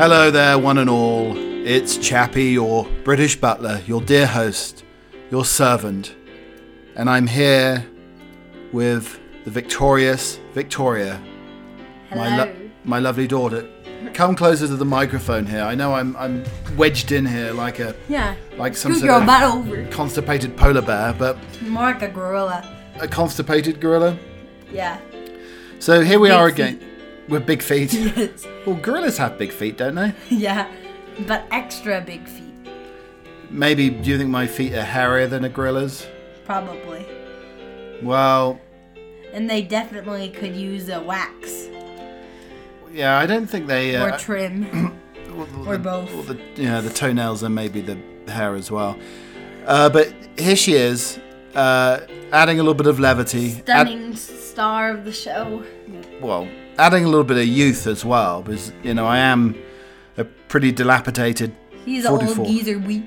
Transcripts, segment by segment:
Hello there, one and all. It's Chappie, your British butler, your dear host, your servant. And I'm here with the victorious Victoria, my, lo- my lovely daughter. Come closer to the microphone here. I know I'm, I'm wedged in here like a Yeah. like some Scoot sort your of butt over. constipated polar bear, but More like a gorilla. a constipated gorilla. Yeah. So here we are again with big feet. Yes. well, gorillas have big feet, don't they? yeah. But extra big feet. Maybe do you think my feet are hairier than a gorilla's? Probably. Well, And they definitely could use a wax yeah, I don't think they. Uh, or trim. or both. Well, the, you know, the toenails and maybe the hair as well. Uh, but here she is, uh, adding a little bit of levity. add- Stunning star of the show. well, adding a little bit of youth as well, because you know I am a pretty dilapidated He's an 44. old geezer. We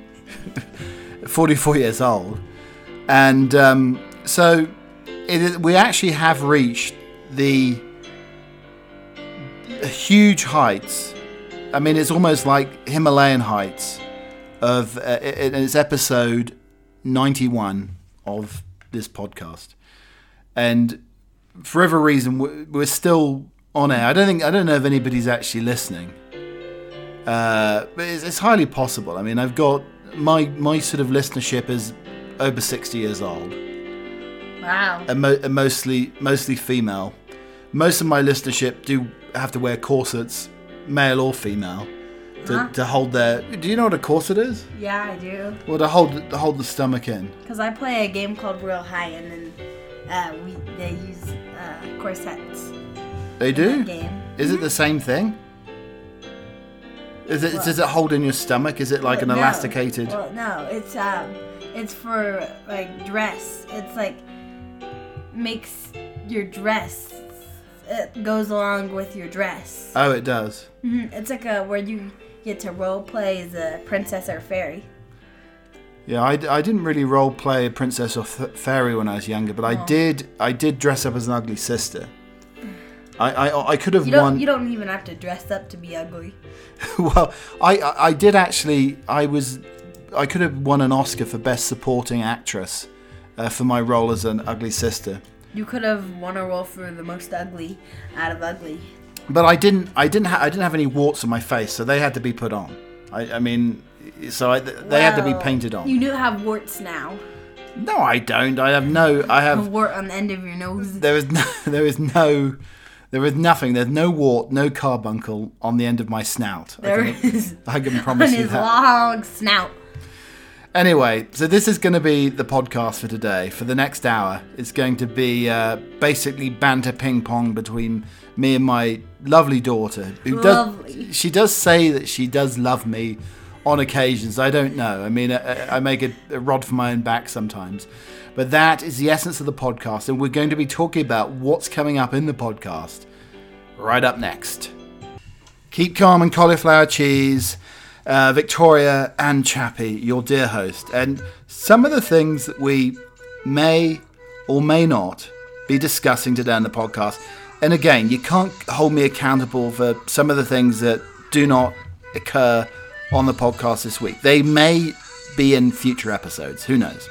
44 years old, and um, so it we actually have reached the huge heights. I mean, it's almost like Himalayan heights of uh, it, it's episode 91 of this podcast, and for whatever reason we're still on air. I don't think I don't know if anybody's actually listening. Uh, but it's, it's highly possible. I mean, I've got my my sort of listenership is over sixty years old, wow. and, mo- and mostly mostly female. Most of my listenership do have to wear corsets, male or female, to, Huh? to hold their. Do you know what a corset is? Yeah, I do. Well, to hold to hold the stomach in. Cause I play a game called Royale High, and then uh, we they use uh, corsets. They do. Is it the same thing? Is it does it hold in your stomach? Is it like an Well, no. elasticated? Well, no, it's um, it's for like dress. It's like makes your dress. It goes along with your dress. Oh, it does. Mhm, It's like a where you get to role play as a princess or fairy. Yeah, I, I didn't really role play a princess or th- fairy when I was younger, but I did I did dress up as an ugly sister. I I, I could have You don't. won. You don't even have to dress up to be ugly. well, I, I I did actually. I was I could have won an Oscar for best supporting actress uh, for my role as an ugly sister, You could have won a role for the most ugly out of ugly. but I didn't. I didn't. Ha- I didn't have any warts on my face, so they had to be put on. I, I mean, so I, they had to be painted on. You do have warts now. no, I don't. I have no. I have. A wart on the end of your nose. There is no. There is no. There is nothing. There's no wart, no carbuncle on the end of my snout. I can, is I can on promise you his that. long snout. Anyway, so this is going to be the podcast for today. For the next hour, it's going to be uh, basically banter ping pong between me and my lovely daughter, who Lovely. does. She does say that she does love me on occasions. I don't know. I mean, I, I make a, a rod for my own back sometimes, but that is the essence of the podcast, and we're going to be talking about what's coming up in the podcast right up next. Keep calm and cauliflower cheese, uh, Victoria and Chappie, your dear host. And some of the things that we may or may not be discussing today on the podcast. And again, you can't hold me accountable for some of the things that do not occur on the podcast this week. They may be in future episodes, who knows?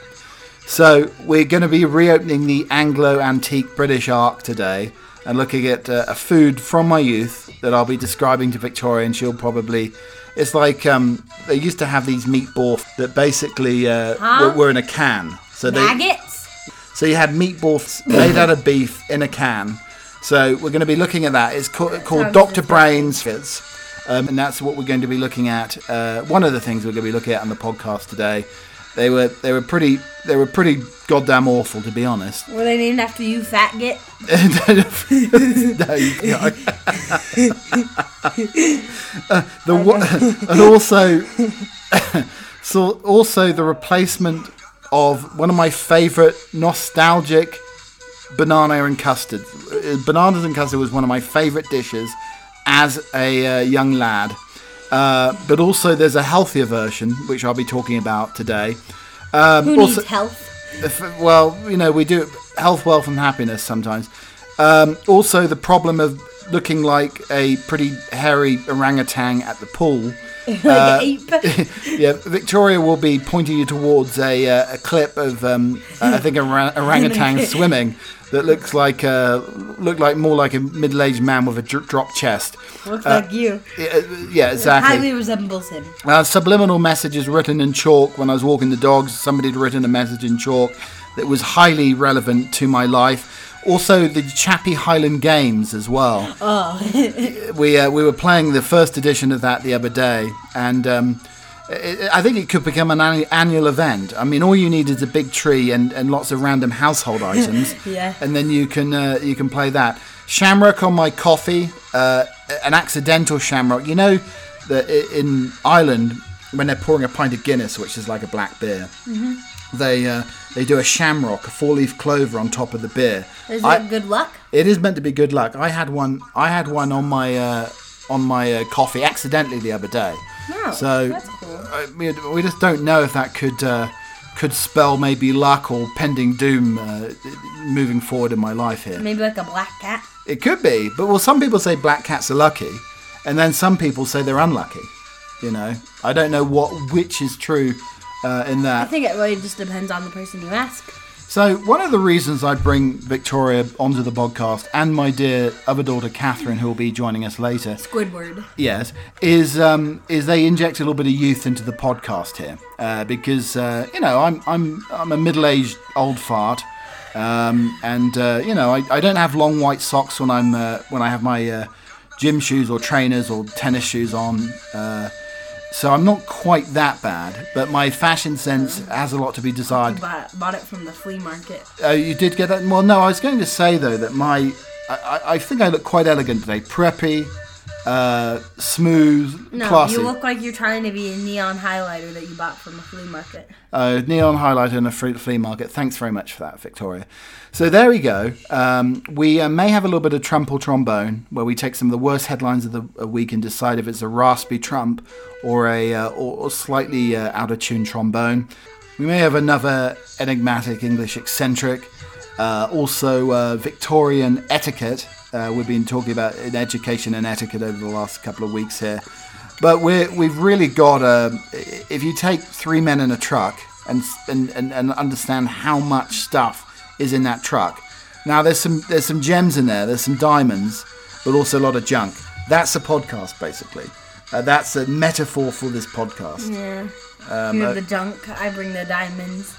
So, we're going to be reopening the Anglo Antique British Ark today and looking at uh, a food from my youth that I'll be describing to Victoria, and she'll probably. It's like um, they used to have these meatballs that basically uh, Huh? were, were in a can. So they, Maggots. so you had meatballs made out of beef in a can. So we're going to be looking at that. It's ca- called Dr. Brains Fits. Um, and that's what we're going to be looking at. Uh, one of the things we're going to be looking at on the podcast today. They were they were pretty they were pretty goddamn awful to be honest. Were they named after you, Fat Git? no, you. Uh, the and also so also the replacement of one of my favourite nostalgic banana and custard. Uh, Bananas and custard was one of my favourite dishes as a uh, young lad. Uh, but also there's a healthier version which I'll be talking about today. Um, Who also, needs health? if- well, you know, we do health, wealth, and happiness sometimes. Um, also, the problem of looking like a pretty hairy orangutan at the pool. like uh, an ape? Yeah, Victoria will be pointing you towards a, uh, a clip of, um, I think, a ra- orangutan swimming that looks like uh, looked like more like a middle-aged man with a dr- drop chest. Looks like you. Yeah, yeah, exactly. Highly resembles him. Uh, subliminal messages written in chalk when I was walking the dogs. Somebody had written a message in chalk that was highly relevant to my life. Also, the Chappie Highland Games as well. Oh. we uh, we were playing the first edition of that the other day, and um, it, I think it could become an annual event. I mean, all you need is a big tree and, and lots of random household items, Yeah. and then you can uh, you can play that. Shamrock on my coffee, uh, an accidental shamrock. You know that in Ireland when they're pouring a pint of Guinness, which is like a black beer, they uh, they do a shamrock, a four leaf clover on top of the beer. Is I- it good luck? it is meant to be good luck. I had one. I had one on my uh, on my uh, coffee accidentally the other day. Oh, so. I mean, we just don't know if that could uh, could spell maybe luck or pending doom uh, moving forward in my life here. Maybe like a black cat. It could be, but well, some people say black cats are lucky, and then some people say they're unlucky. You know, I don't know what which is true uh, in that. I think it really just depends on the person you ask. So one of the reasons I bring Victoria onto the podcast and my dear other daughter Catherine, who will be joining us later, Squidward. yes, is um, is they inject a little bit of youth into the podcast here uh, because uh, you know I'm I'm I'm a middle aged old fart. Um, and uh, you know, I, I don't have long white socks when I'm uh, when I have my uh, gym shoes or trainers or tennis shoes on. So I'm not quite that bad, but my fashion sense has a lot to be desired. Bought, bought it from the flea market. Uh, you did get that. Well, no, I was going to say though that my, I- I think I look quite elegant today. Preppy, uh, smooth, No, classy. you look like you're trying to be a neon highlighter that you bought from a flea market. uh, neon highlighter in a flea market. Thanks very much for that, Victoria. So there we go. Um, we uh, may have a little bit of trump or trombone, where we take some of the worst headlines of the week and decide if it's a raspy trump or a uh, or, or slightly uh, out of tune trombone. We may have another enigmatic English eccentric. Uh, also, uh, Victorian etiquette. Uh, we've been talking about education and etiquette over the last couple of weeks here. But we're, we've really got a. If you take three men in a truck and, and, and, and understand how much stuff is in that truck. Now, there's some, there's some gems in there, there's some diamonds, but also a lot of junk. That's a podcast, basically. Uh, that's a metaphor for this podcast. Yeah. Um, You're uh, the junk. I bring the diamonds.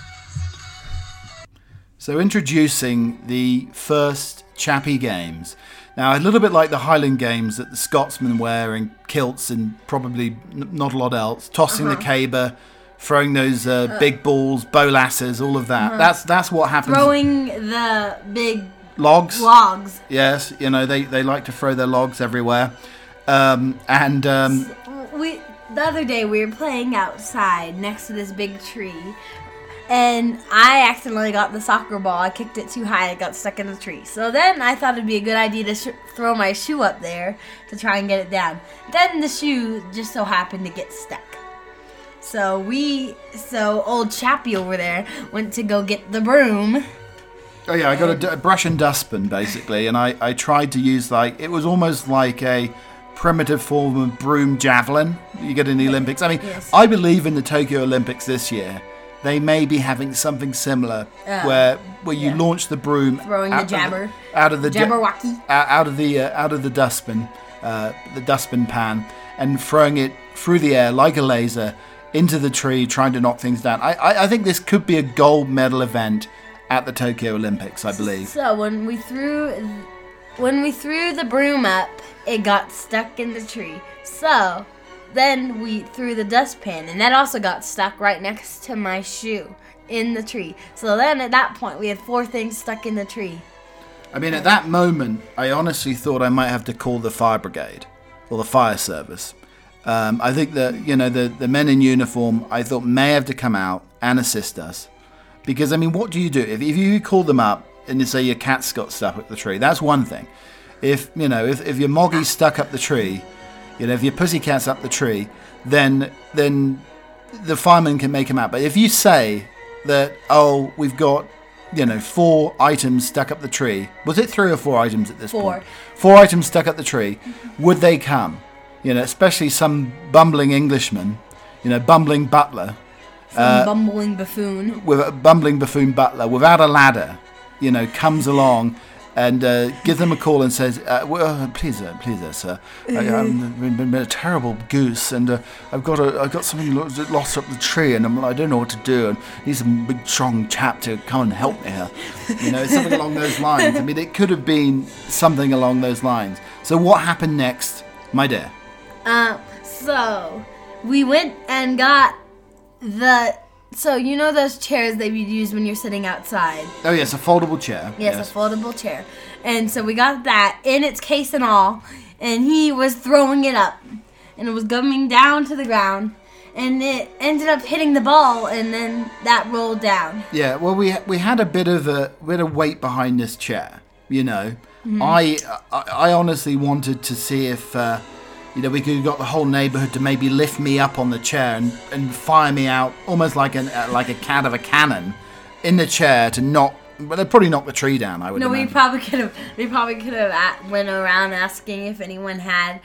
So, introducing the first Chappie Games. Now, a little bit like the Highland Games that the Scotsmen wear in kilts and probably n- not a lot else, tossing the caber, throwing those uh, big balls, bolasses, all of that. That's that's what happens. Throwing the big logs. logs. Yes, you know they, they like to throw their logs everywhere. Um, and um, We the other day we were playing outside next to this big tree, and I accidentally got the soccer ball. I kicked it too high. It got stuck in the tree. So then I thought it'd be a good idea to sh- throw my shoe up there to try and get it down. Then the shoe just so happened to get stuck. So we, so old Chappie over there went to go get the broom. Oh yeah, I got a, d- a brush and dustbin basically, and I, I tried to use like it was almost like a primitive form of broom javelin you get in the Olympics. I mean, Yes. I believe in the Tokyo Olympics this year. They may be having something similar where where you yeah. launch the broom Throwing the out of jabber. out of the Jabberwocky. out out of the uh, out of the dustbin, uh, the dustbin pan, and throwing it through the air like a laser into the tree, trying to knock things down. I, I, I think this could be a gold medal event at the Tokyo Olympics. I believe. So when we threw when we threw the broom up, it got stuck in the tree. So then we threw the dustpan, and that also got stuck right next to my shoe in the tree. So then at that point, we had four things stuck in the tree. I mean, at that moment, I honestly thought I might have to call the fire brigade or the fire service. Um, I think that you know the the men in uniform. I thought may have to come out and assist us, because I mean, what do you do if, if you call them up and you say your cat's got stuck up the tree? That's one thing. If you know if, if your moggy's stuck up the tree, you know if your pussycat's up the tree, then then the fireman can make him out. But if you say that oh we've got you know four items stuck up the tree, was it three or four items at this Four. point? Four items stuck up the tree. Would they come? You know, especially some bumbling Englishman, you know, bumbling butler Some uh, bumbling buffoon. with a bumbling buffoon butler without a ladder, you know, comes along and uh, gives them a call and says, uh, well, "Please, uh, please, uh, sir, I, I've been, been a terrible goose, and uh, I've got a, I've got something lost up the tree, and I'm, I don't know what to do, and need some big, strong chap to come and help me here." You know, something along those lines. I mean, it could have been something along those lines. So, what happened next, my dear? Uh, so we went and got the. So you know those chairs that you use when you're sitting outside. Oh yes, a foldable chair. Yes, a foldable chair. And so we got that in its case and all, and he was throwing it up, and it was coming down to the ground, and it ended up hitting the ball, and then that rolled down. Yeah, well, we we had a bit of a bit of weight behind this chair. You know, I, I I honestly wanted to see if uh, you know we could have got the whole neighbourhood to maybe lift me up on the chair and, and fire me out almost like an uh, like a cat of a cannon in the chair to knock. But they'd probably knock the tree down. I would. No, we probably could have. We probably could have went around asking if anyone had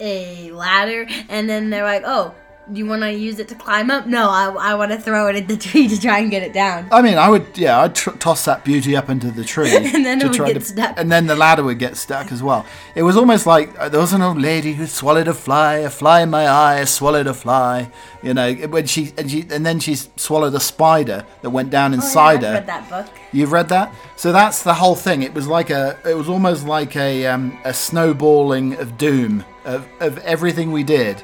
a ladder, and then they're like, "Oh, you want to use it to climb up?" No, I, I want to throw it at the tree to try and get it down. I mean, I would, yeah, I'd tr- toss that beauty up into the tree, And then it would get to, stuck. and then the ladder would get stuck as well. It was almost like uh, there was an old lady who swallowed a fly, a fly in my eye, swallowed a fly. You know, when she and she and then she swallowed a spider that went down Oh, yeah, inside her. read that book. You've read that, so that's the whole thing. It was like a, it was almost like a um, a snowballing of doom of, of everything we did,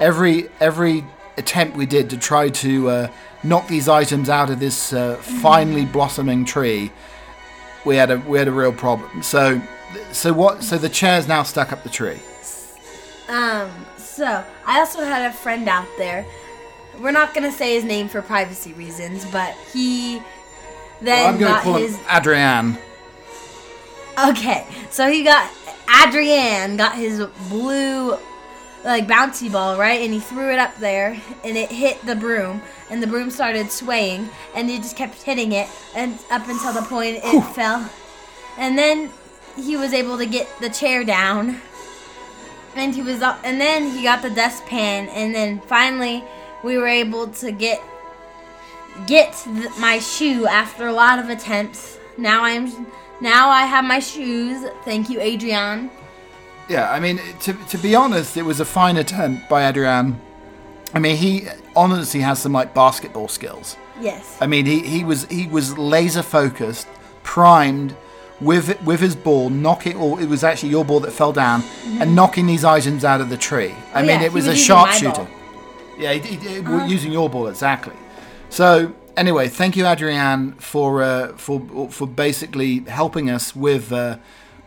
every every attempt we did to try to uh, knock these items out of this uh, finely blossoming tree. We had a we had a real problem. So so what? So the chair's now stuck up the tree. Um, so I also had a friend out there. We're not gonna say his name for privacy reasons, but he then to got his. Adrian. Okay, so he got Adrian got his blue like bouncy ball right, and he threw it up there, and it hit the broom, and the broom started swaying, and he just kept hitting it, and up until the point it fell, and then he was able to get the chair down, and he was up, and then he got the dustpan, and then finally we were able to get get th- my shoe after a lot of attempts. Now I'm now I have my shoes. Thank you, Adrian. Yeah, I mean, to, to be honest, it was a fine attempt by Adrian. I mean, he honestly has some like basketball skills. Yes. I mean, he, he was he was laser focused, primed with with his ball, knocking. Or it was actually your ball that fell down and knocking these items out of the tree. I Mm-hmm. Oh, mean, yeah, it was, was a sharpshooter. Yeah, he, he, he- using your ball exactly. So anyway, thank you, Adrian, for uh, for for basically helping us with uh,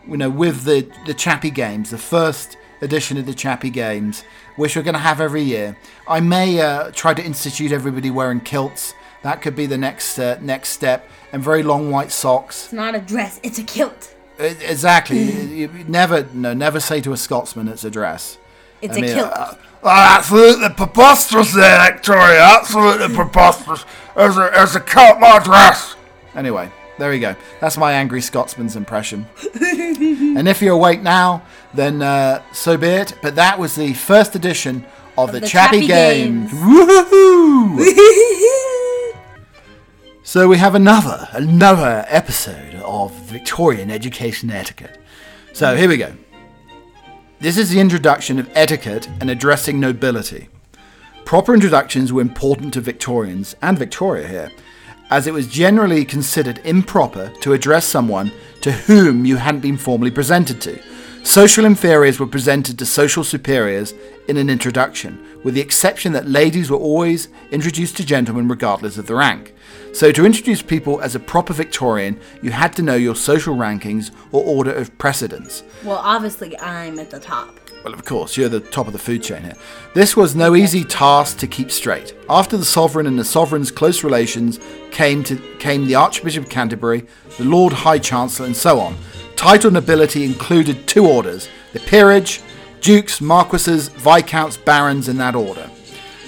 you know with the the Chappie Games, the first edition of the Chappie Games, which we're going to have every year. I may uh, try to institute everybody wearing kilts. That could be the next uh, next step, and very long white socks. It's not a dress. It's a kilt. Uh, Exactly. you, you never no never say to a Scotsman it's a dress. It's I a mean, kilt. uh, Oh, absolutely preposterous there, Victoria. Absolutely preposterous. As a, as a cut my dress. Anyway, there we go. That's my angry Scotsman's impression. and if you're awake now, then uh, so be it. But that was the first edition of, the, the Chappie, Chappie Games. Games. Woohoo! So we have another another episode of Victorian education etiquette. So here we go. This is the introduction of etiquette and addressing nobility. Proper introductions were important to Victorians and Victoria here, as it was generally considered improper to address someone to whom you hadn't been formally presented to. Social inferiors were presented to social superiors in an introduction, with the exception that ladies were always introduced to gentlemen regardless of the rank. So, to introduce people as a proper Victorian, you had to know your social rankings or order of precedence. Well, obviously, I'm at the top. Well, of course, you're the top of the food chain here. This was no easy task to keep straight. After the sovereign and the sovereign's close relations came to came the Archbishop of Canterbury, the Lord High Chancellor, and so on. Title nobility included two orders: the peerage, dukes, marquises, viscounts, barons, in that order.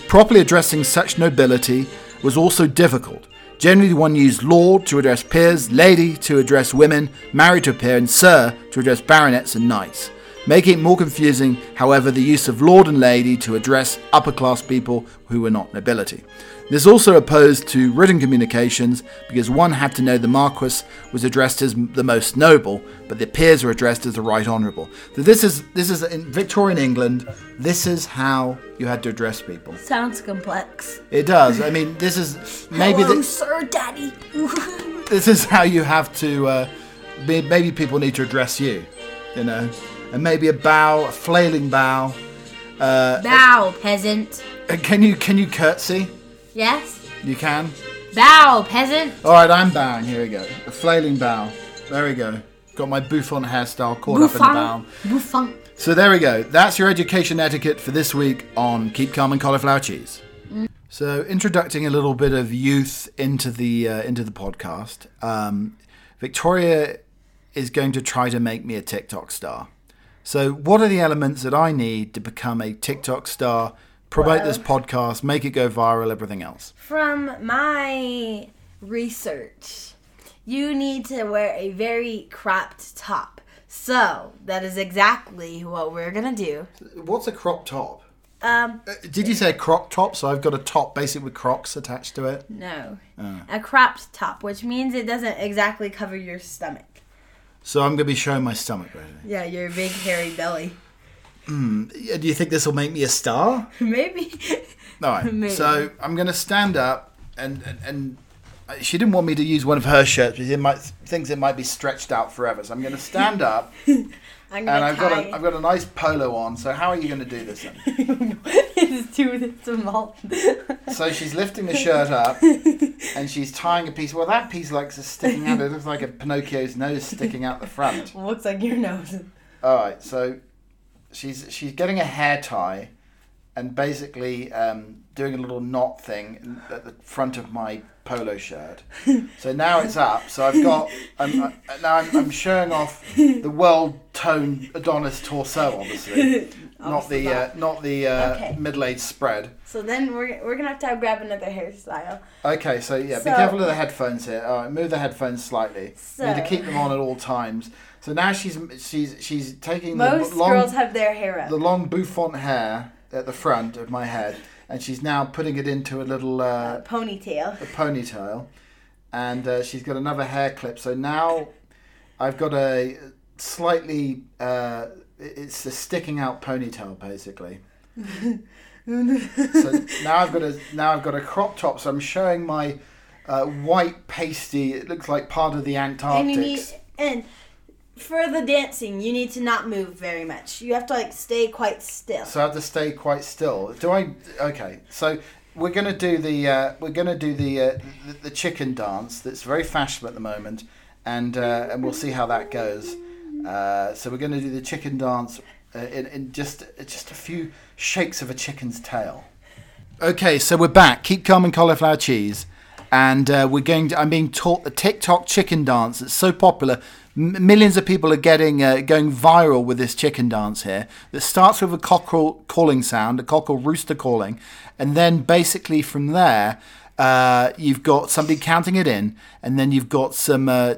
Properly addressing such nobility was also difficult. Generally, one used lord to address peers, lady to address women, married to a peer, and sir to address baronets and knights making it more confusing, however, the use of lord and lady to address upper class people who were not nobility. This also opposed to written communications because one had to know the Marquis was addressed as the most noble, but the peers were addressed as the right honourable. So this is this is in Victorian England. This is how you had to address people. Sounds complex. It does. I mean, this is maybe Hello, the, sir, daddy. this is how you have to. Uh, maybe people need to address you, you know, and maybe a bow, a flailing bow. Bow, peasant. Uh, Can you can you curtsy? Yes. You can. Bow, peasant. All right, I'm bowing. Here we go. A flailing bow. There we go. Got my bouffant hairstyle caught up in the bow. Buffon. Buffon. So there we go. That's your education etiquette for this week on Keep Calm and Cauliflower Cheese. So introducing a little bit of youth into the uh, into the podcast. Um, Victoria is going to try to make me a TikTok star. So what are the elements that I need to become a TikTok star? Promote this podcast, make it go viral, everything else. From my research, you need to wear a very cropped top. So that is exactly what we're gonna do. What's a crop top? Um, Uh, Did you say crop top? So I've got a top basically with crocs attached to it. no, a cropped top, which means it doesn't exactly cover your stomach. So I'm going to be showing my stomach right now. Yeah, your big hairy belly. Hmm, yeah, Do you think this will make me a star? Maybe. All right. Maybe. So I'm going to stand up, and, and and uh, she didn't want me to use one of her shirts because it might thinks it might be stretched out forever. So I'm going to stand up, I'm and I've got a I've got a nice polo on. So how are you going to do this? Then? it's too small. So she's lifting the shirt up, and she's tying a piece. Well, that piece like is sticking out. It looks like a Pinocchio's nose sticking out the front. Looks like your nose. All right, so she's she's getting a hair tie, and basically um, doing a little knot thing at the front of my polo shirt. So now it's up. So I've got I'm, I, now I'm, I'm showing off the well-toned Adonis torso, obviously, not the uh, not the uh, Okay. middle-aged spread. So then we're, we're gonna have to grab another hairstyle. Okay, so yeah, be careful of the headphones here. All right, move the headphones slightly. you need to keep them on at all times. So now she's she's she's taking Most the long girls have their hair up. the long bouffant hair at the front of my head, and she's now putting it into a little uh, ponytail. a ponytail, and uh, she's got another hair clip. So now I've got a slightly uh, it's a sticking out ponytail basically. so now I've got a now I've got a crop top. So I'm showing my uh, white pasty. It looks like part of the And you need Antarctic. and for the dancing, you need to not move very much. You have to like stay quite still. So I have to stay quite still. Do I? Okay. So we're gonna do the uh, we're gonna do the, uh, the the chicken dance. That's very fashionable at the moment, and uh, and we'll see how that goes. Uh, so we're gonna do the chicken dance uh, in, in just just a few shakes of a chicken's tail. Okay, so we're back. Keep calm and cauliflower cheese, and uh, we're going. To, I'm being taught the TikTok chicken dance. It's so popular. M- millions of people are getting uh, going viral with this chicken dance here. That starts with a cockerel calling sound, a cockerel rooster calling, and then basically from there. Uh, you've got somebody counting it in, and then you've got some uh,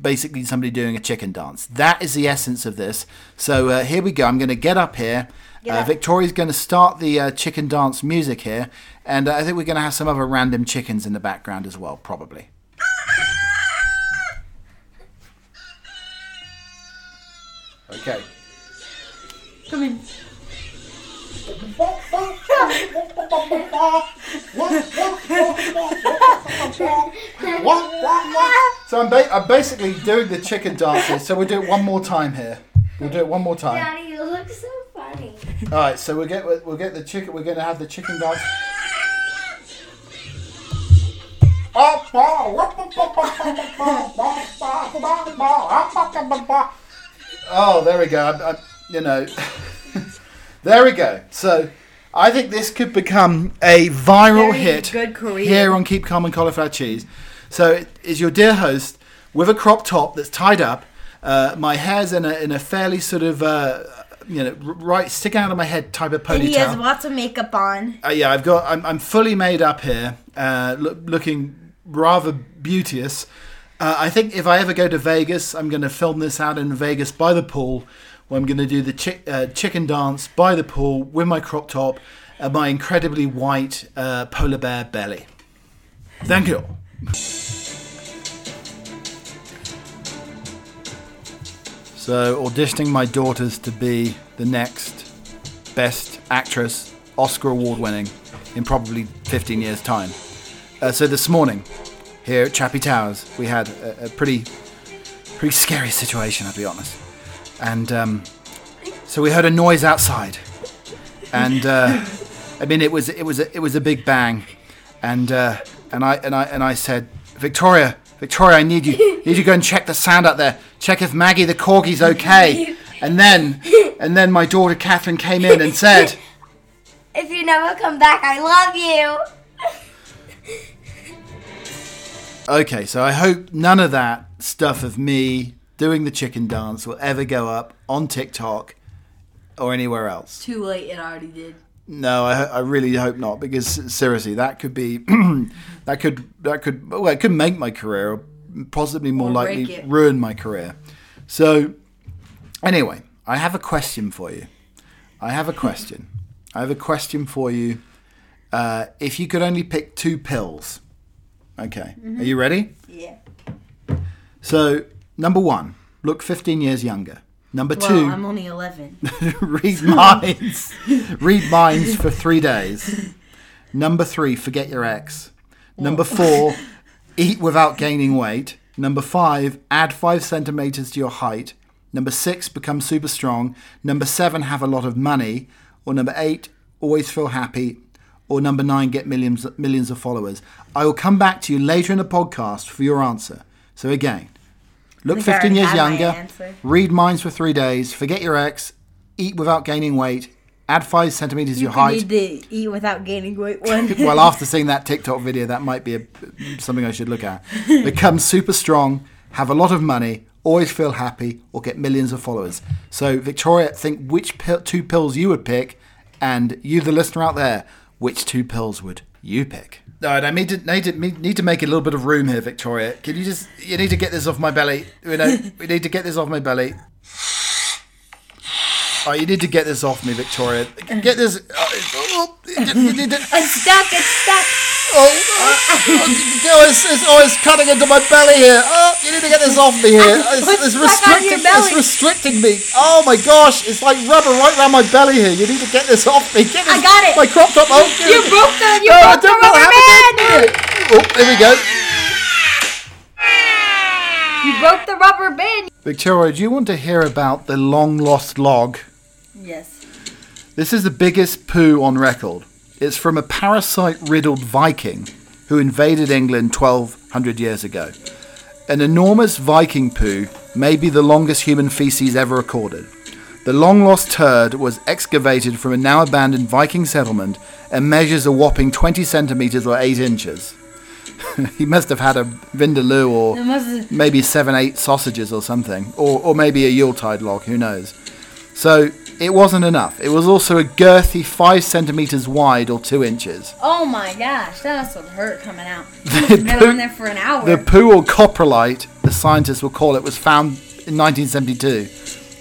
basically somebody doing a chicken dance. That is the essence of this. So uh, here we go. I'm going to get up here. Get Uh, up. Victoria's going to start the uh, chicken dance music here, and uh, I think we're going to have some other random chickens in the background as well, probably. Okay. Come in. So I'm, ba- I'm basically doing the chicken dances. So we'll do it one more time here. We'll do it one more time. Daddy, you look so funny. All right, so we'll get we'll get the chicken. We're going to have the chicken dance. Oh, there we go. I, I, you know, there we go. So, I think this could become a viral Very hit good career. here on Keep Calm and Cauliflower Cheese. So, it is your dear host with a crop top that's tied up. Uh, my hair's in a in a fairly sort of uh, you know right sticking out of my head type of ponytail. And he has lots of makeup on. Uh, yeah, I've got. I'm, I'm fully made up here, uh, loo- looking rather beauteous. Uh, I think if I ever go to Vegas, I'm going to film this out in Vegas by the pool, where I'm going to do the chi- uh, chicken dance by the pool with my crop top and my incredibly white uh, polar bear belly. Thank you. So, auditioning my daughters to be the next best actress, Oscar award winning, in probably 15 years' time. Uh, so this morning, here at Chappie Towers, we had a, a pretty, pretty scary situation, I'll be honest. And um, so we heard a noise outside, and uh, I mean it was it was a, it was a big bang, and uh, and I and I and I said, Victoria, Victoria, I need you. You need to go and check the sound out there. Check if Maggie the corgi's okay. And then and then my daughter Catherine came in and said. If you never come back, I love you. Okay, so I hope none of that stuff of me doing the chicken dance will ever go up on TikTok or anywhere else. Too late, it already did. No, I, I really hope not because seriously, that could be that could that could well, it could make my career, or possibly more Or likely ruin my career. So, anyway, I have a question for you. I have a question. I have a question for you. Uh, if you could only pick two pills, okay, Mm-hmm. are you ready? Yeah. So, number one, look 15 years younger. Number Well, two, I'm only 11. read minds. read minds for three days. Number three, forget your ex. Number four, eat without gaining weight. Number five, add five centimeters to your height. Number six, become super strong. Number seven, have a lot of money. Or number eight, always feel happy. Or number nine, get millions millions of followers. I will come back to you later in the podcast for your answer. So again, look I think I 15 years already had my younger. Read minds for three days. Forget your ex. Eat without gaining weight. Add five centimeters to You your height. need to eat without gaining weight one. well, after seeing that TikTok video, that might be a, something I should look at. Become super strong, have a lot of money, always feel happy, or get millions of followers. So, Victoria, think which pill, two pills you would pick, and you, the listener out there, which two pills would you pick? All right, I need to, need to need to make a little bit of room here, Victoria. Can you just you need to get this off my belly? You know, we need to get this off my belly. Oh, you need to get this off me, Victoria. Get this. Oh, you need to, it's stuck, it's stuck. Oh, oh, oh, oh, it's, it's, oh, it's cutting into my belly here. Oh, you need to get this off me here. It's, it's stuck on your restricting. It's restricting me. Oh my gosh, it's like rubber right around my belly here. You need to get this off me. Get this, I got it. My crop top. Oh, You broke the, you oh, No, I broke the don't know rubber band. Oh, there we go. You broke the rubber band. Victoria, do you want to hear about the long lost log? Yes. This is the biggest poo on record. It's from a parasite riddled Viking who invaded England 1200 years ago. An enormous Viking poo may be the longest human feces ever recorded. The long lost turd was excavated from a now abandoned Viking settlement and measures a whopping 20 centimeters or 8 inches. he must have had a vindaloo or maybe seven, eight sausages or something, or, or maybe a Yuletide log, who knows. So it wasn't enough. It was also a girthy five centimeters wide or two inches. Oh my gosh, that must have hurt coming out. Been on there for an hour. The poo or coprolite, the scientists will call it, was found in 1972.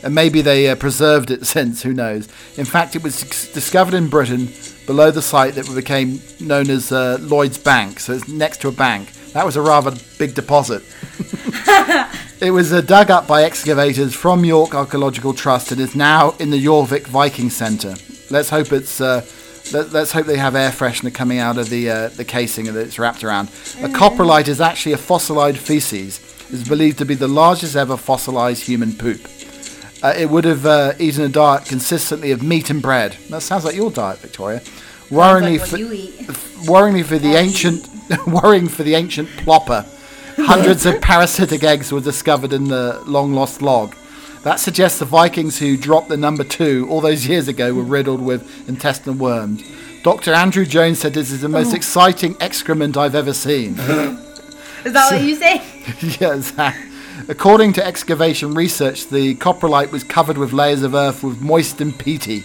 And maybe they uh, preserved it since, who knows. In fact, it was discovered in Britain below the site that became known as uh, Lloyd's Bank. So it's next to a bank. That was a rather big deposit. It was uh, dug up by excavators from York Archaeological Trust and is now in the Jorvik Viking Centre. Let's hope it's. Uh, let, let's hope they have air freshener coming out of the uh, the casing that it's wrapped around. A coprolite is actually a fossilized feces. It's believed to be the largest ever fossilized human poop. uh, it would have uh, eaten a diet consistently of meat and bread. That sounds like your diet, Victoria. Worryingly, Like for, worryingly for the ancient, worrying for the ancient plopper. Hundreds of parasitic eggs were discovered in the long lost log. That suggests the Vikings who dropped the number two all those years ago were riddled with intestinal worms. Dr. Andrew Jones said this is the most oh. exciting excrement I've ever seen. Is that what you say? yes. According to excavation research, the coprolite was covered with layers of earth with moist and peaty.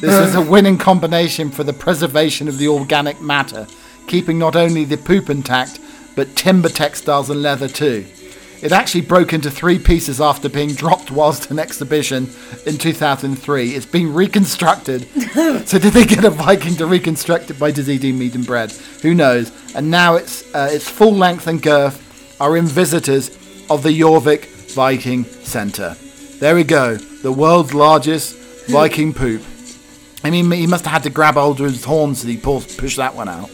This was a winning combination for the preservation of the organic matter, keeping not only the poop intact, but timber textiles and leather too. It actually broke into three pieces after being dropped whilst an exhibition in 2003. It's been reconstructed. so did they get a Viking to reconstruct it by just eating meat and bread? Who knows? And now it's uh, its full length and girth are in visitors of the Jorvik Viking Centre. There we go, the world's largest Viking poop. I mean, he must have had to grab hold of his horns and he pulled, push that one out.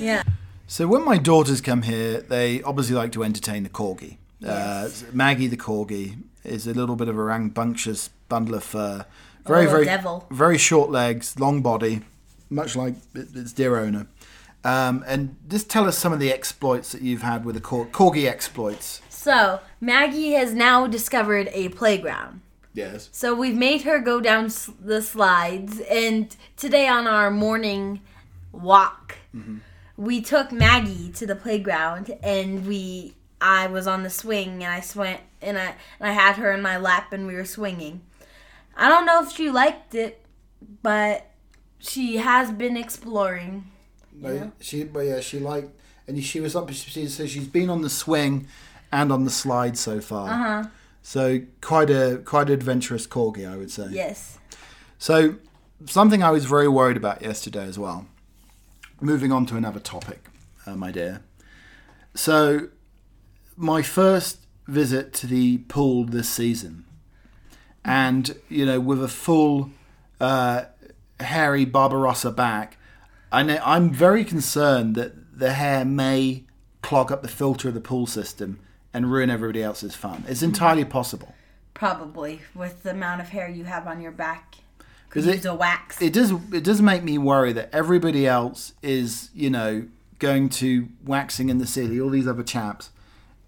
Yeah. So when my daughters come here, they obviously like to entertain the corgi. Uh, Maggie the corgi is a little bit of a rambunctious bundle of fur, very Oh, very devil. very short legs, long body, much like its dear owner. Um, and just tell us some of the exploits that you've had with the cor- corgi exploits. So Maggie has now discovered a playground. Yes. So we've made her go down the slides, and today on our morning walk, we took Maggie to the playground, and we I was on the swing, and I swam, and I and I had her in my lap, and we were swinging. I don't know if she liked it, but she has been exploring. No, she, but yeah, she liked, and she was up. She, so she's been on the swing and on the slide so far. Uh-huh. So quite a quite adventurous corgi, I would say. Yes. So something I was very worried about yesterday as well. Moving on to another topic, uh, my dear. So my first visit to the pool this season, and you know, with a full uh, hairy Barbarossa back, I know I'm very concerned that the hair may clog up the filter of the pool system and ruin everybody else's fun. It's entirely possible. Probably with the amount of hair you have on your back. Could 'Cause it- a wax. it does it does make me worry that everybody else is you know going to waxing in the city all these other chaps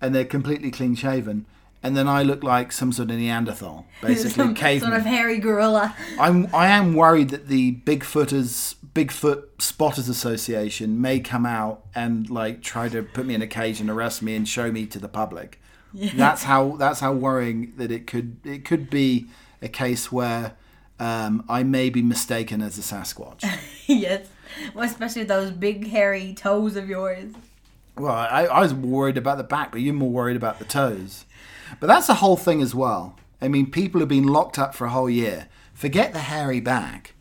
and they're completely clean shaven and then I look like some sort of Neanderthal basically Some caveman sort of hairy gorilla. I'm I am worried that the Bigfooters Bigfoot Spotters Association may come out and like try to put me in a cage and arrest me and show me to the public. That's how that's how worrying that it could it could be a case where um, I may be mistaken as a Sasquatch. yes. Well, especially those big hairy toes of yours. Well, I, I was worried about the back, but you're more worried about the toes. But that's the whole thing as well. I mean, people have been locked up for a whole year. Forget the hairy back.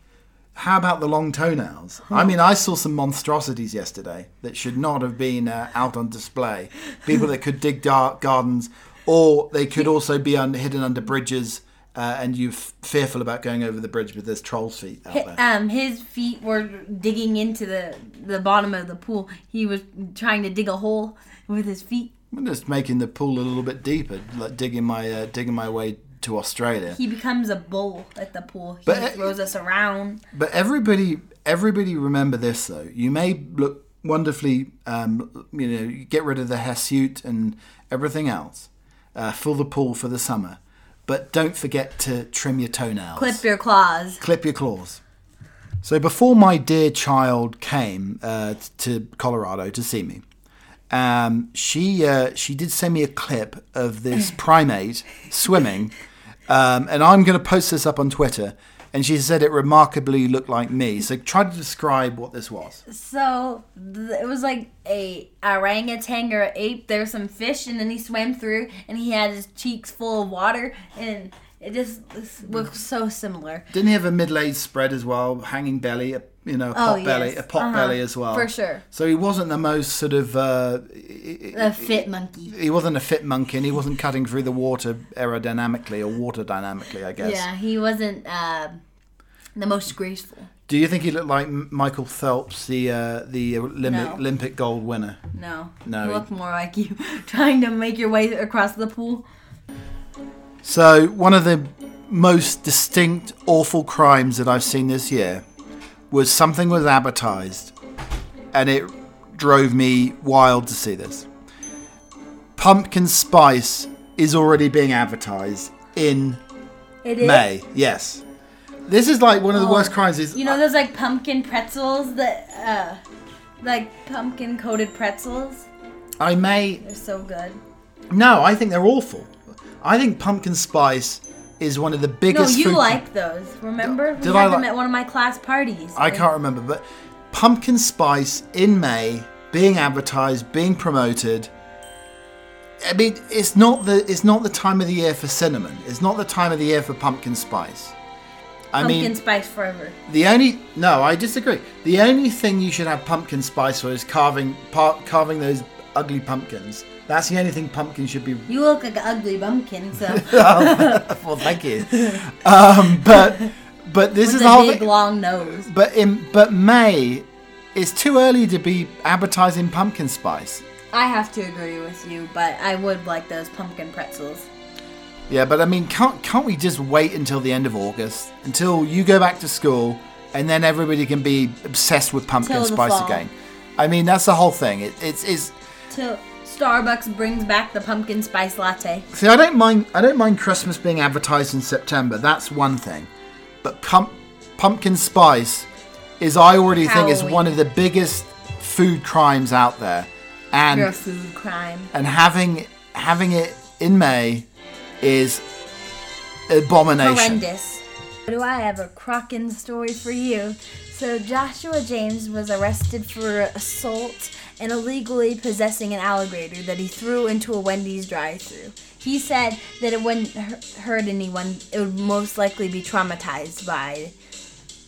How about the long toenails? I mean, I saw some monstrosities yesterday that should not have been uh, out on display. People that could dig dark gardens, or they could also be un- hidden under bridges, uh, and you're f- fearful about going over the bridge, but there's trolls' feet out there. Um, his feet were digging into the the bottom of the pool. He was trying to dig a hole with his feet. I'm just making the pool a little bit deeper, like digging my uh, digging my way to Australia. He becomes a bull at the pool. He But, uh, throws us around. But everybody, everybody remember this though. You may look wonderfully, um, you know, get rid of the hirsute and everything else, uh, fill the pool for the summer, but don't forget to trim your toenails. Clip your claws. Clip your claws. So before my dear child came uh, to Colorado to see me, um, she uh, she did send me a clip of this primate swimming, um, and I'm going to post this up on Twitter. And she said it remarkably looked like me. So try to describe what this was. So th- it was like a orangutan or ape. There was some fish, and then he swam through, and he had his cheeks full of water, and it just this looks so similar. Didn't he have a middle-aged spread as well, hanging belly, a, you know, a pot Oh, belly, yes. a pot Uh-huh. belly as well, For sure. So he wasn't the most sort of uh, A fit monkey. he wasn't a fit monkey and he wasn't cutting through the water aerodynamically or water dynamically, I guess. Yeah, he wasn't uh, the most graceful. Do you think he looked like Michael Phelps, the uh, the Olympic, No. Olympic gold winner? No, No, he looked more like you trying to make your way across the pool. So one of the most distinct awful crimes that I've seen this year was something was advertised and it drove me wild to see this. Pumpkin spice is already being advertised in It is. May. Yes. This is like one of the worst crimes is You know those like pumpkin pretzels that, uh, like pumpkin coated pretzels? I may They're so good. No, I think they're awful. I think pumpkin spice is one of the biggest. No, you food like those. Remember? We Did had I them at one of my class parties. I can't remember, but pumpkin spice in May being advertised, being promoted. I mean, it's not the it's not the time of the year for cinnamon. It's not the time of the year for pumpkin spice. I Pumpkin mean, spice forever. the only no, I disagree. The only thing you should have pumpkin spice for is carving par, carving those ugly pumpkins. That's the only thing pumpkins should be You look like an ugly pumpkin, so well, thank you. Um, but but this with is a the whole big thing. long nose. But in but May, it's too early to be advertising pumpkin spice. I have to agree with you, but I would like those pumpkin pretzels. Yeah, but I mean, can't can't we just wait until the end of August until you go back to school, and then everybody can be obsessed with pumpkin spice fall. again? I mean, that's the whole thing. It, it's it's. Till Starbucks brings back the pumpkin spice latte. See, I don't mind. I don't mind Christmas being advertised in September. That's one thing, but pump, pumpkin spice is I already think is one of the biggest food crimes out there, and You're a food crime. and having having it in May is abomination. Horrendous. Do I have a Kraken story for you? So Joshua James was arrested for assault and illegally possessing an alligator that he threw into a Wendy's drive-thru. He said that it wouldn't hurt anyone. It would most likely be traumatized by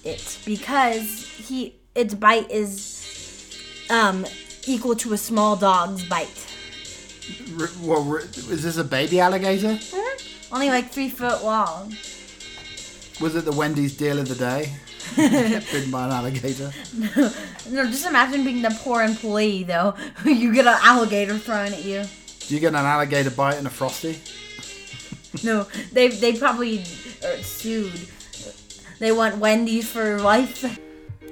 it because he its bite is um equal to a small dog's bite. R- well, r- is this a baby alligator? Hmm? Only like three foot long. Was it the Wendy's deal of the day? Bitten by an alligator. No, no, just imagine being the poor employee though. you get an alligator thrown at you. Do you get an alligator bite in a frosty? No, they they probably sued. They want Wendy's for life.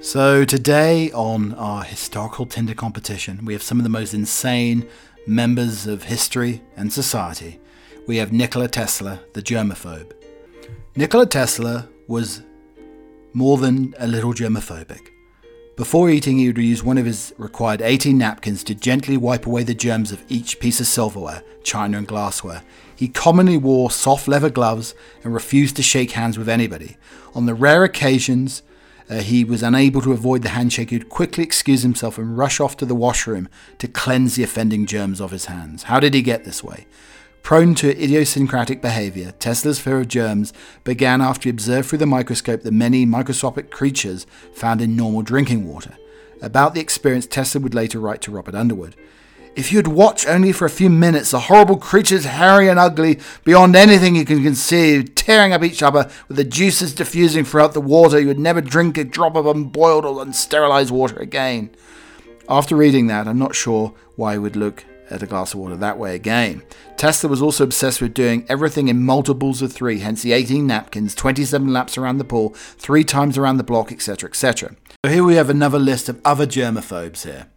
So today on our historical Tinder competition, we have some of the most insane members of history and society. We have Nikola Tesla, the germaphobe. Nikola Tesla was more than a little germophobic. Before eating, he would use one of his required 18 napkins to gently wipe away the germs of each piece of silverware, china, and glassware. He commonly wore soft leather gloves and refused to shake hands with anybody. On the rare occasions uh, he was unable to avoid the handshake, he would quickly excuse himself and rush off to the washroom to cleanse the offending germs off his hands. How did he get this way? Prone to idiosyncratic behavior, Tesla's fear of germs began after he observed through the microscope the many microscopic creatures found in normal drinking water. About the experience, Tesla would later write to Robert Underwood. If you'd watch only for a few minutes, the horrible creatures, hairy and ugly, beyond anything you can conceive, tearing up each other with the juices diffusing throughout the water, you would never drink a drop of unboiled or unsterilized water again. After reading that, I'm not sure why I would look at a glass of water that way again. Tesla was also obsessed with doing everything in multiples of three, hence the 18 napkins, 27 laps around the pool, three times around the block, etc., etc. So here we have another list of other germaphobes here,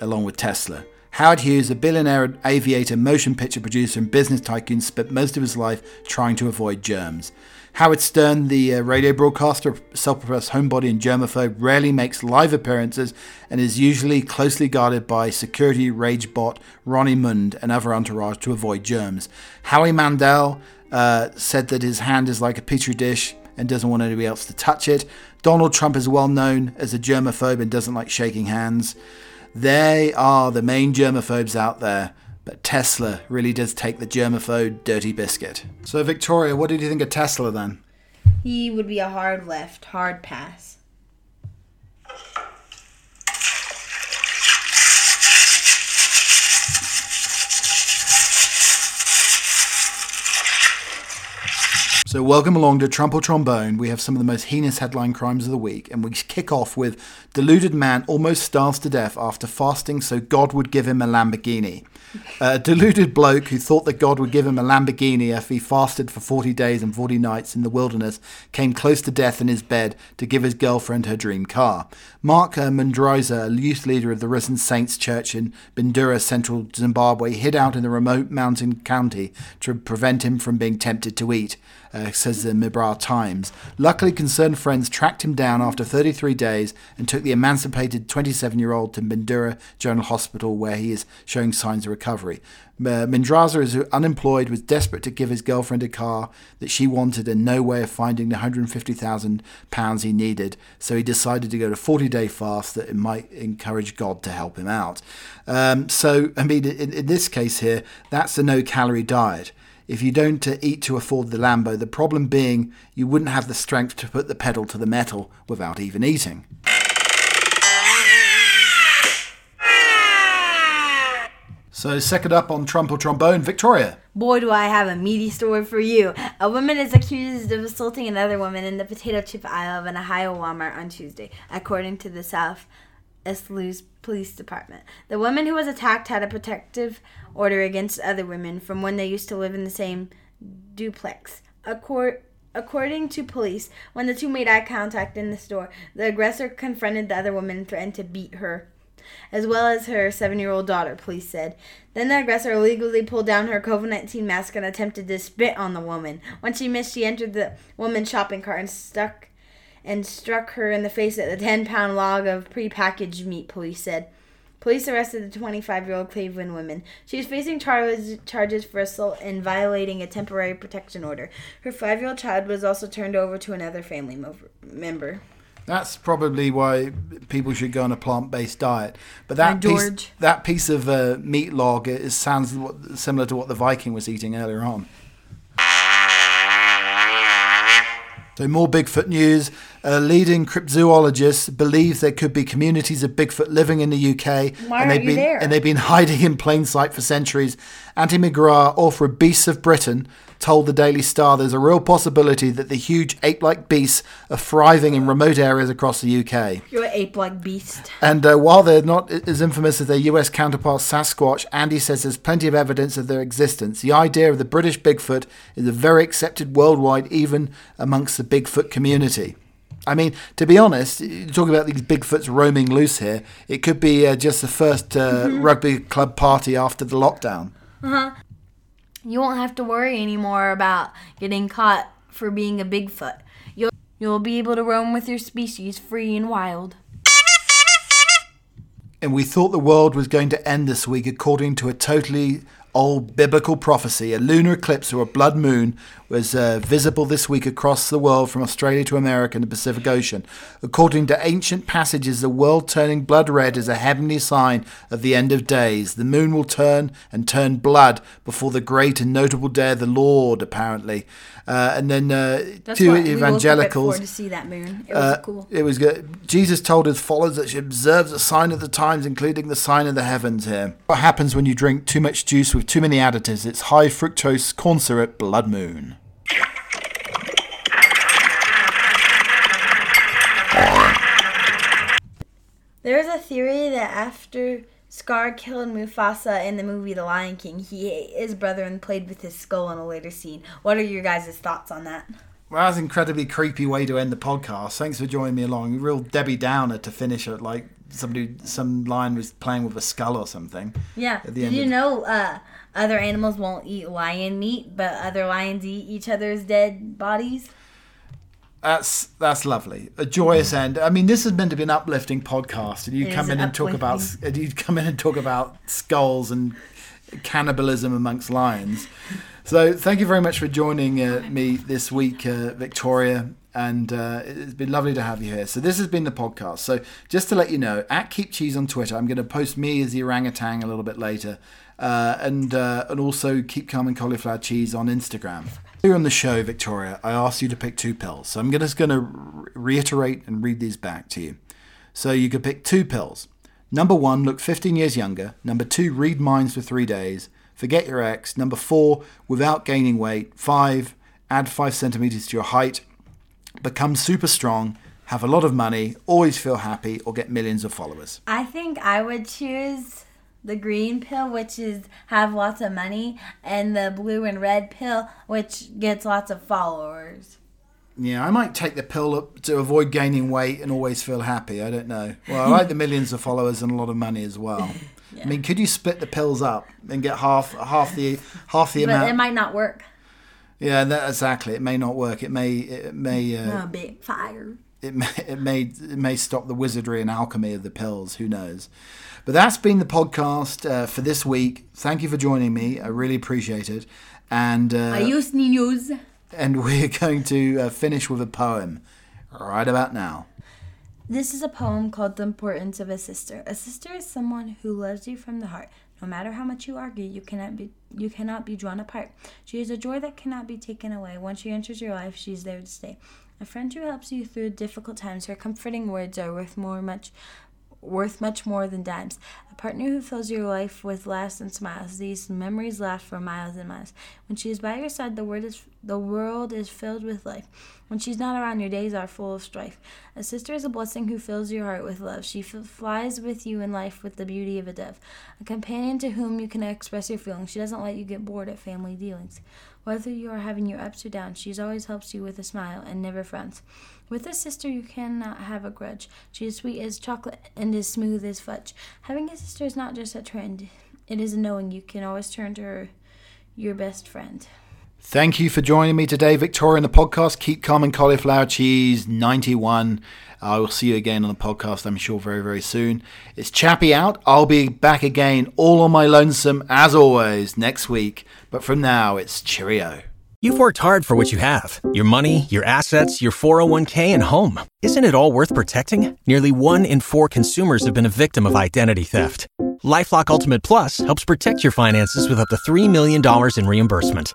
along with Tesla. Howard Hughes, a billionaire aviator, motion picture producer, and business tycoon, spent most of his life trying to avoid germs. Howard Stern, the uh, radio broadcaster, self professed homebody and germaphobe, rarely makes live appearances and is usually closely guarded by security rage bot Ronnie Mund and other entourage to avoid germs. Howie Mandel uh, said that his hand is like a petri dish and doesn't want anybody else to touch it. Donald Trump is well known as a germaphobe and doesn't like shaking hands. They are the main germaphobes out there, but Tesla really does take the germaphobe dirty biscuit. So, Victoria, what did you think of Tesla then? He would be a hard left, hard pass. So, welcome along to Trump or Trombone. We have some of the most heinous headline crimes of the week, and we kick off with deluded man almost starves to death after fasting so God would give him a Lamborghini. A deluded bloke who thought that God would give him a Lamborghini if he fasted for 40 days and 40 nights in the wilderness came close to death in his bed to give his girlfriend her dream car. Mark uh, Mundraza, a youth leader of the Risen Saints Church in Bindura, central Zimbabwe, hid out in the remote mountain county to prevent him from being tempted to eat uh, says the Mibra Times. Luckily, concerned friends tracked him down after 33 days and took the emancipated 27 year old to Bindura General Hospital, where he is showing signs of recovery. Uh, Mindraza is unemployed, was desperate to give his girlfriend a car that she wanted and no way of finding the £150,000 he needed, so he decided to go to 40 day fast that it might encourage God to help him out. Um, so, I mean, in, in this case here, that's a no calorie diet if you don't uh, eat to afford the Lambo, the problem being you wouldn't have the strength to put the pedal to the metal without even eating. So, second up on Trump or Trombone, Victoria. Boy, do I have a meaty story for you. A woman is accused of assaulting another woman in the potato chip aisle of an Ohio Walmart on Tuesday, according to the South Euclid Police Department. The woman who was attacked had a protective order against other women from when they used to live in the same duplex. Accord- according to police, when the two made eye contact in the store, the aggressor confronted the other woman and threatened to beat her, as well as her seven year old daughter, police said. Then the aggressor illegally pulled down her COVID 19 mask and attempted to spit on the woman. When she missed, she entered the woman's shopping cart and stuck and struck her in the face at the 10 pound log of prepackaged meat, police said. Police arrested the 25 year old Cleveland woman. She is facing charges, charges for assault and violating a temporary protection order. Her five year old child was also turned over to another family member. That's probably why people should go on a plant-based diet. But that piece, that piece of uh, meat log is, sounds similar to what the Viking was eating earlier on. So, more Bigfoot news. A leading cryptozoologist believes there could be communities of Bigfoot living in the UK. Why and they've been, there? And they've been hiding in plain sight for centuries. Andy McGrath, author of Beasts of Britain, told the Daily Star there's a real possibility that the huge ape like beasts are thriving in remote areas across the UK. You're an ape like beast. And uh, while they're not as infamous as their US counterparts Sasquatch, Andy says there's plenty of evidence of their existence. The idea of the British Bigfoot is a very accepted worldwide, even amongst the Bigfoot community. I mean, to be honest, talking about these Bigfoots roaming loose here. It could be uh, just the first uh, mm-hmm. rugby club party after the lockdown. Uh huh. You won't have to worry anymore about getting caught for being a Bigfoot. You'll you'll be able to roam with your species free and wild. And we thought the world was going to end this week according to a totally old biblical prophecy. A lunar eclipse or a blood moon was uh, visible this week across the world from Australia to America and the Pacific Ocean. According to ancient passages, the world turning blood red is a heavenly sign of the end of days. The moon will turn and turn blood before the great and notable day of the Lord, apparently. Uh, and then uh, two evangelicals. to see that moon. It was uh, cool. It was good. Jesus told his followers that she observes the sign of the times, including the sign of the heavens. Here, what happens when you drink too much juice with too many additives? It's high fructose corn syrup blood moon. There is a theory that after Scar killed Mufasa in the movie The Lion King. He ate his brother and played with his skull in a later scene. What are your guys' thoughts on that? Well, that's an incredibly creepy way to end the podcast. Thanks for joining me along. Real Debbie Downer to finish it like somebody, some lion was playing with a skull or something. Yeah. Did you know uh, other animals won't eat lion meat, but other lions eat each other's dead bodies? That's that's lovely. A joyous end. I mean, this is meant to be an uplifting podcast, and you come in and talk about you come in and talk about skulls and cannibalism amongst lions. So, thank you very much for joining uh, me this week, uh, Victoria. And uh, it's been lovely to have you here. So, this has been the podcast. So, just to let you know, at Keep Cheese on Twitter, I'm going to post me as the orangutan a little bit later. Uh, and uh, and also keep calm and cauliflower cheese on Instagram. Here on the show, Victoria, I asked you to pick two pills. So I'm just going to reiterate and read these back to you. So you could pick two pills. Number one, look 15 years younger. Number two, read minds for three days. Forget your ex. Number four, without gaining weight. Five, add five centimeters to your height. Become super strong. Have a lot of money. Always feel happy or get millions of followers. I think I would choose the green pill, which is have lots of money, and the blue and red pill, which gets lots of followers. Yeah, I might take the pill up to avoid gaining weight and always feel happy. I don't know. Well, I like the millions of followers and a lot of money as well. I mean, could you split the pills up and get half half the half the But amount? it might not work. Yeah, that, exactly. It may not work. It may it may uh, Oh, big fire. it may it may it may stop the wizardry and alchemy of the pills. Who knows? But that's been the podcast uh, for this week. Thank you for joining me. I really appreciate it. And uh, Ayús niños. and we're going to uh, finish with a poem right about now. This is a poem called The Importance of a Sister. A sister is someone who loves you from the heart. No matter how much you argue, you cannot be you cannot be drawn apart. She is a joy that cannot be taken away. Once she enters your life, she is there to stay. A friend who helps you through difficult times. Her comforting words are worth more much worth much more than dimes. A partner who fills your life with laughs and smiles. These memories last for miles and miles. When she is by your side, the word is the world is filled with life. When she's not around, your days are full of strife. A sister is a blessing who fills your heart with love. She f- flies with you in life with the beauty of a dove. A companion to whom you can express your feelings. She doesn't let you get bored at family dealings. Whether you are having your ups or downs, she always helps you with a smile and never frowns. With a sister, you cannot have a grudge. She is sweet as chocolate and as smooth as fudge. Having a sister is not just a trend, it is a knowing you can always turn to her, your best friend. Thank you for joining me today, Victoria, in the podcast. Keep calm and cauliflower cheese 91. I will see you again on the podcast, I'm sure, very, very soon. It's Chappie out. I'll be back again, all on my lonesome, as always, next week. But from now, it's cheerio. You've worked hard for what you have your money, your assets, your 401k, and home. Isn't it all worth protecting? Nearly one in four consumers have been a victim of identity theft. Lifelock Ultimate Plus helps protect your finances with up to $3 million in reimbursement.